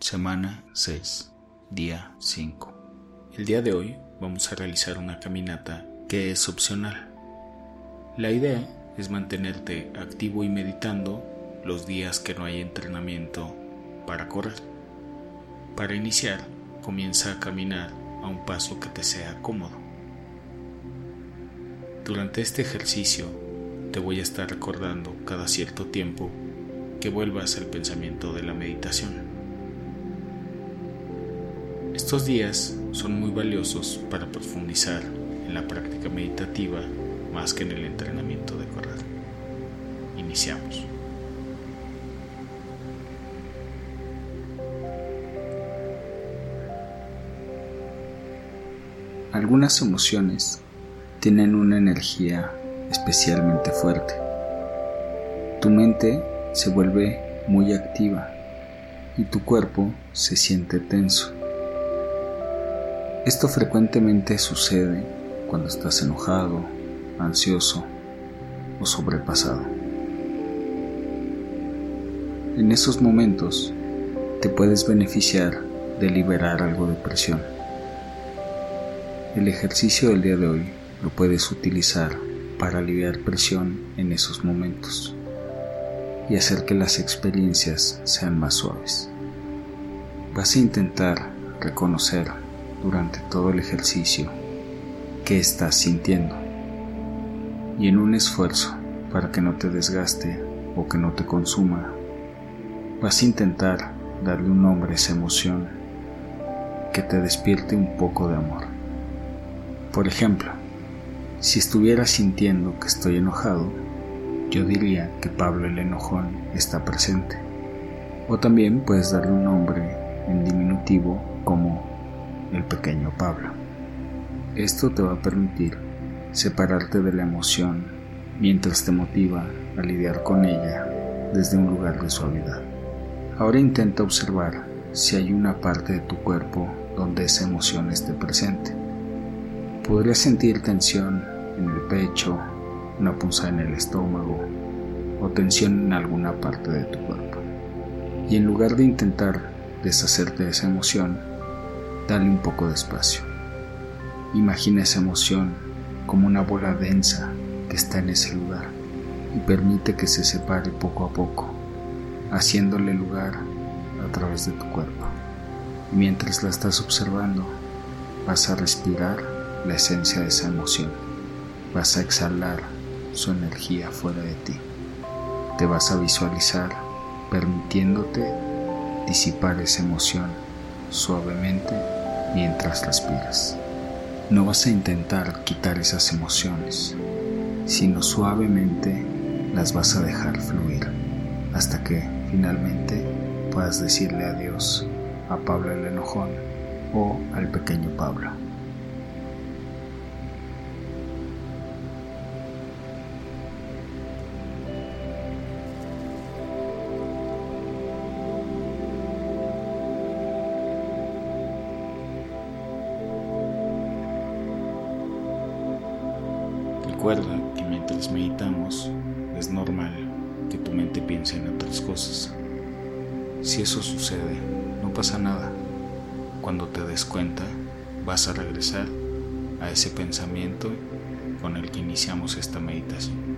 Semana 6, día 5. El día de hoy vamos a realizar una caminata que es opcional. La idea es mantenerte activo y meditando los días que no hay entrenamiento para correr. Para iniciar, comienza a caminar a un paso que te sea cómodo. Durante este ejercicio te voy a estar recordando cada cierto tiempo que vuelvas al pensamiento de la meditación. Estos días son muy valiosos para profundizar en la práctica meditativa más que en el entrenamiento de correr. Iniciamos. Algunas emociones tienen una energía especialmente fuerte. Tu mente se vuelve muy activa y tu cuerpo se siente tenso. Esto frecuentemente sucede cuando estás enojado, ansioso o sobrepasado. En esos momentos te puedes beneficiar de liberar algo de presión. El ejercicio del día de hoy lo puedes utilizar para aliviar presión en esos momentos y hacer que las experiencias sean más suaves. Vas a intentar reconocer durante todo el ejercicio qué estás sintiendo y en un esfuerzo para que no te desgaste o que no te consuma, vas a intentar darle un nombre a esa emoción que te despierte un poco de amor. Por ejemplo, si estuviera sintiendo que estoy enojado, yo diría que Pablo el enojón está presente. O también puedes darle un nombre en diminutivo como el pequeño Pablo. Esto te va a permitir separarte de la emoción mientras te motiva a lidiar con ella desde un lugar de suavidad. Ahora intenta observar si hay una parte de tu cuerpo donde esa emoción esté presente. Podrías sentir tensión en el pecho, una punzada en el estómago o tensión en alguna parte de tu cuerpo. Y en lugar de intentar deshacerte de esa emoción, dale un poco de espacio. Imagina esa emoción como una bola densa que está en ese lugar y permite que se separe poco a poco, haciéndole lugar a través de tu cuerpo. Mientras la estás observando, vas a respirar la esencia de esa emoción. Vas a exhalar su energía fuera de ti. Te vas a visualizar permitiéndote disipar esa emoción suavemente mientras respiras. No vas a intentar quitar esas emociones, sino suavemente las vas a dejar fluir hasta que finalmente puedas decirle adiós a Pablo el enojón o al pequeño Pablo. Recuerda que mientras meditamos es normal que tu mente piense en otras cosas. Si eso sucede, no pasa nada. Cuando te des cuenta, vas a regresar a ese pensamiento con el que iniciamos esta meditación.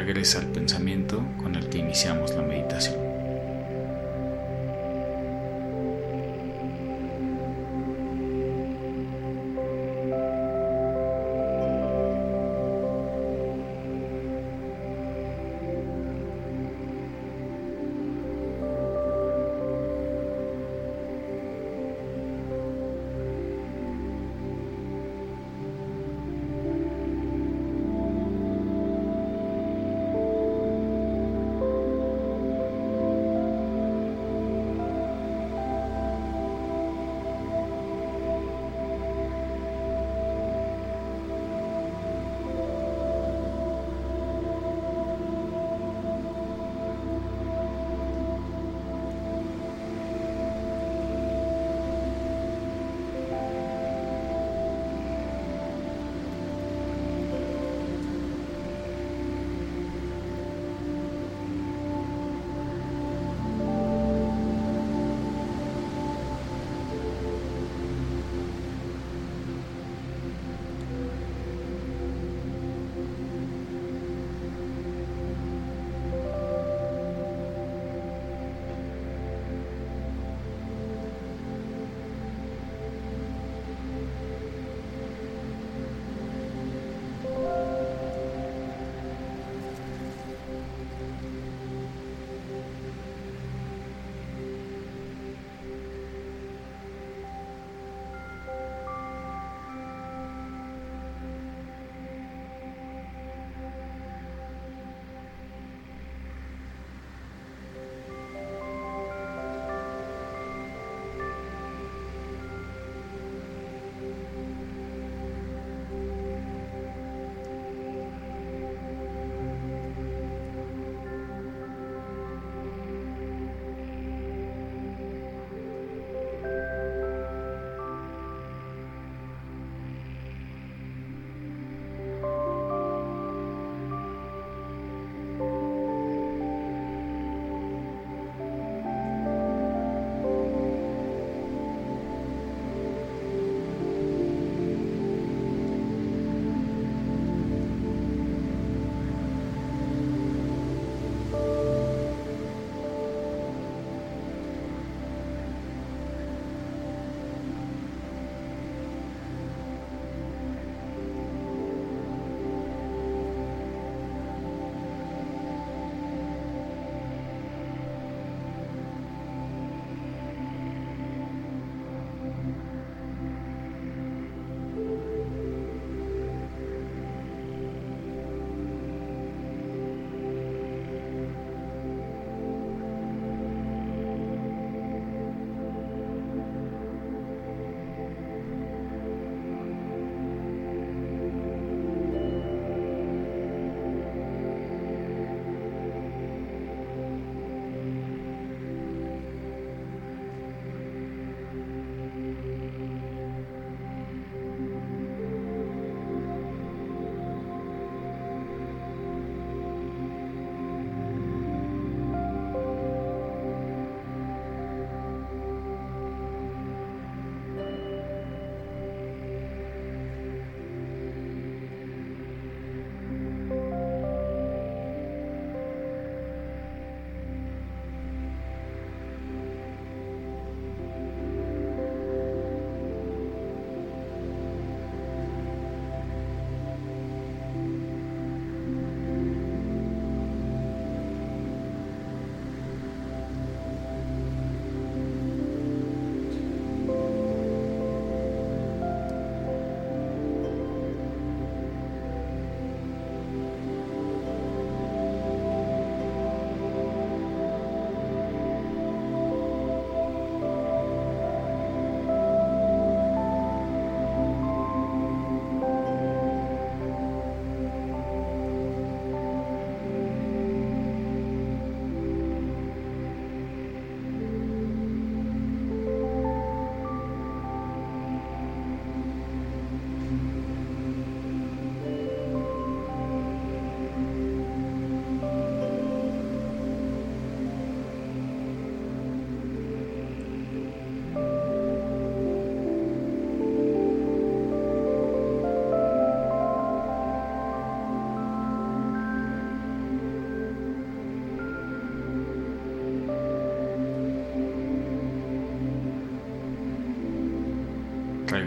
Regresa al pensamiento con el que iniciamos la meditación.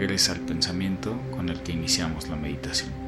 Regresa al pensamiento con el que iniciamos la meditación.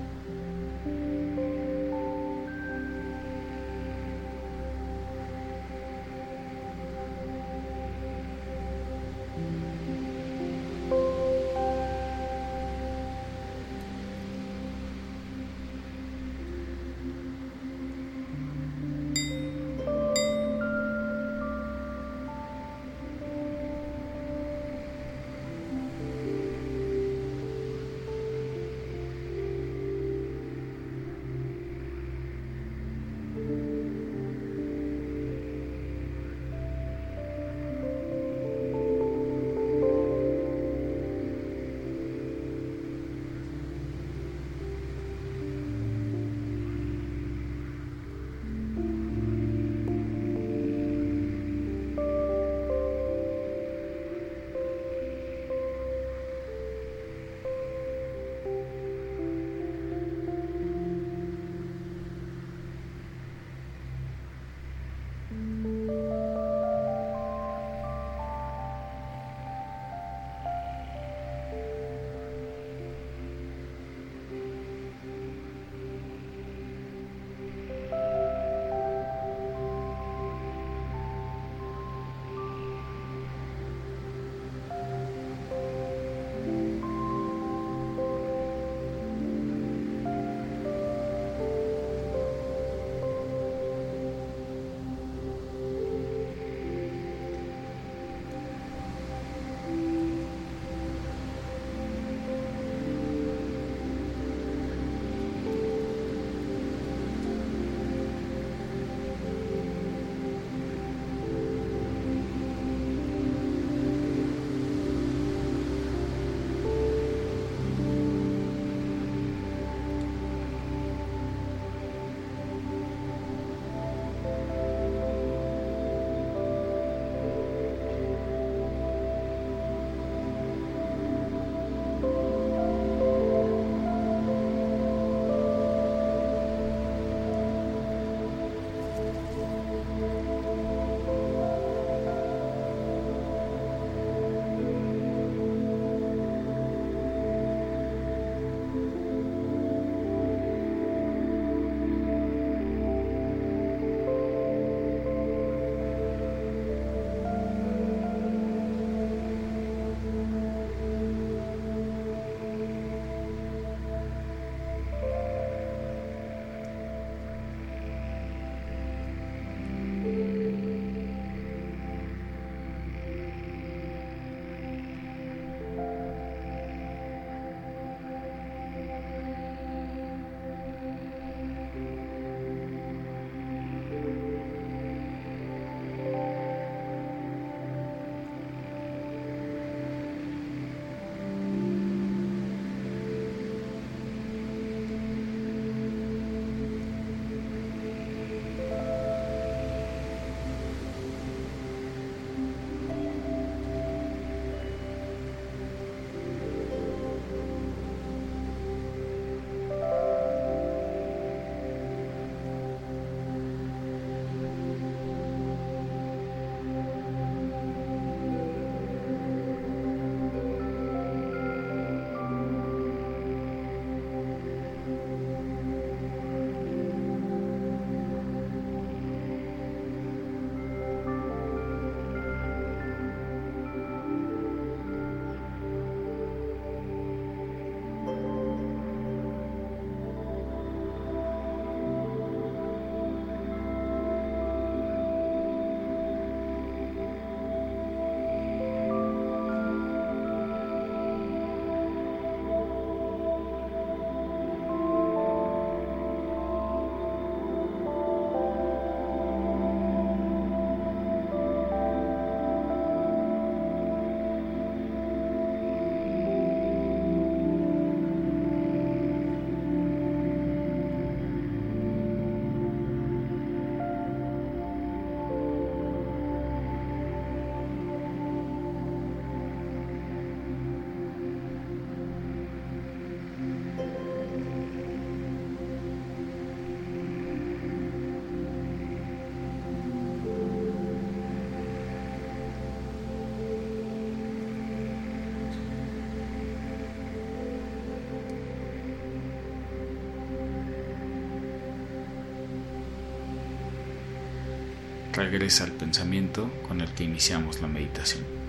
Regresa al pensamiento con el que iniciamos la meditación.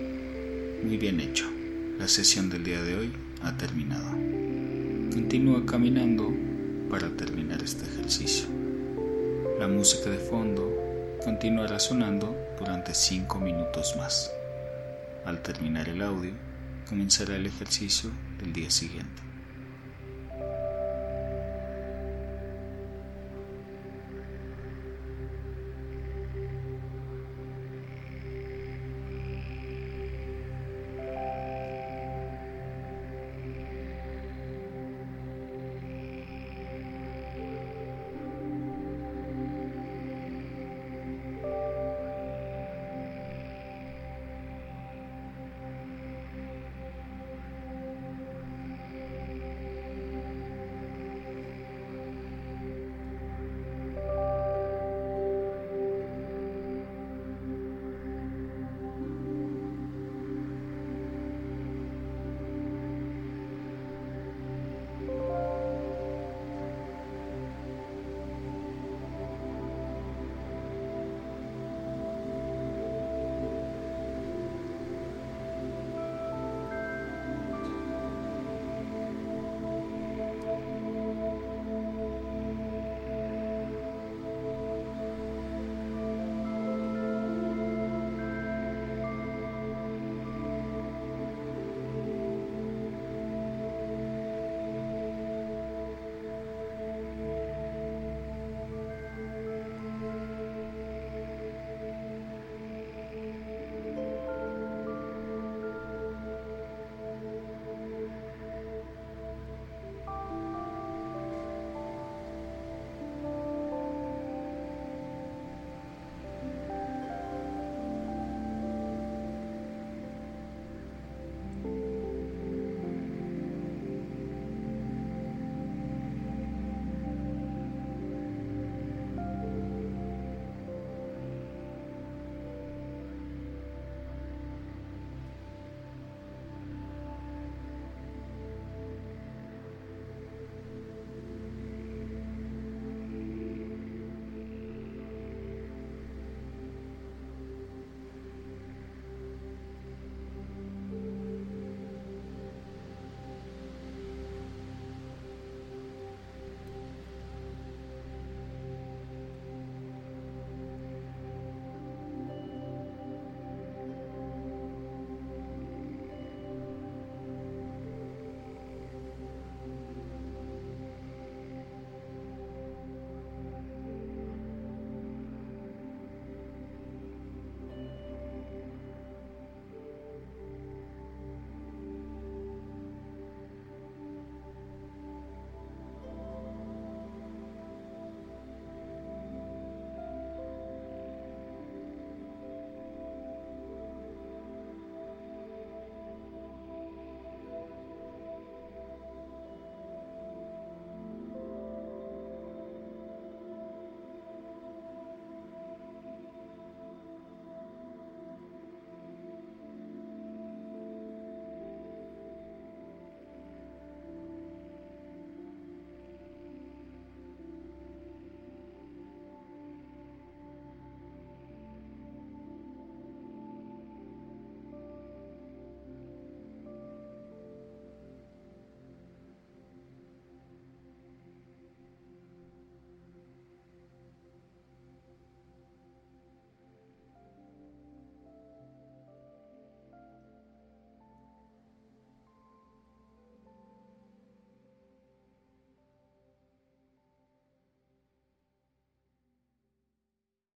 Muy bien hecho. La sesión del día de hoy ha terminado. Continúa caminando para terminar este ejercicio. La música de fondo continuará sonando durante 5 minutos más. Al terminar el audio, comenzará el ejercicio del día siguiente.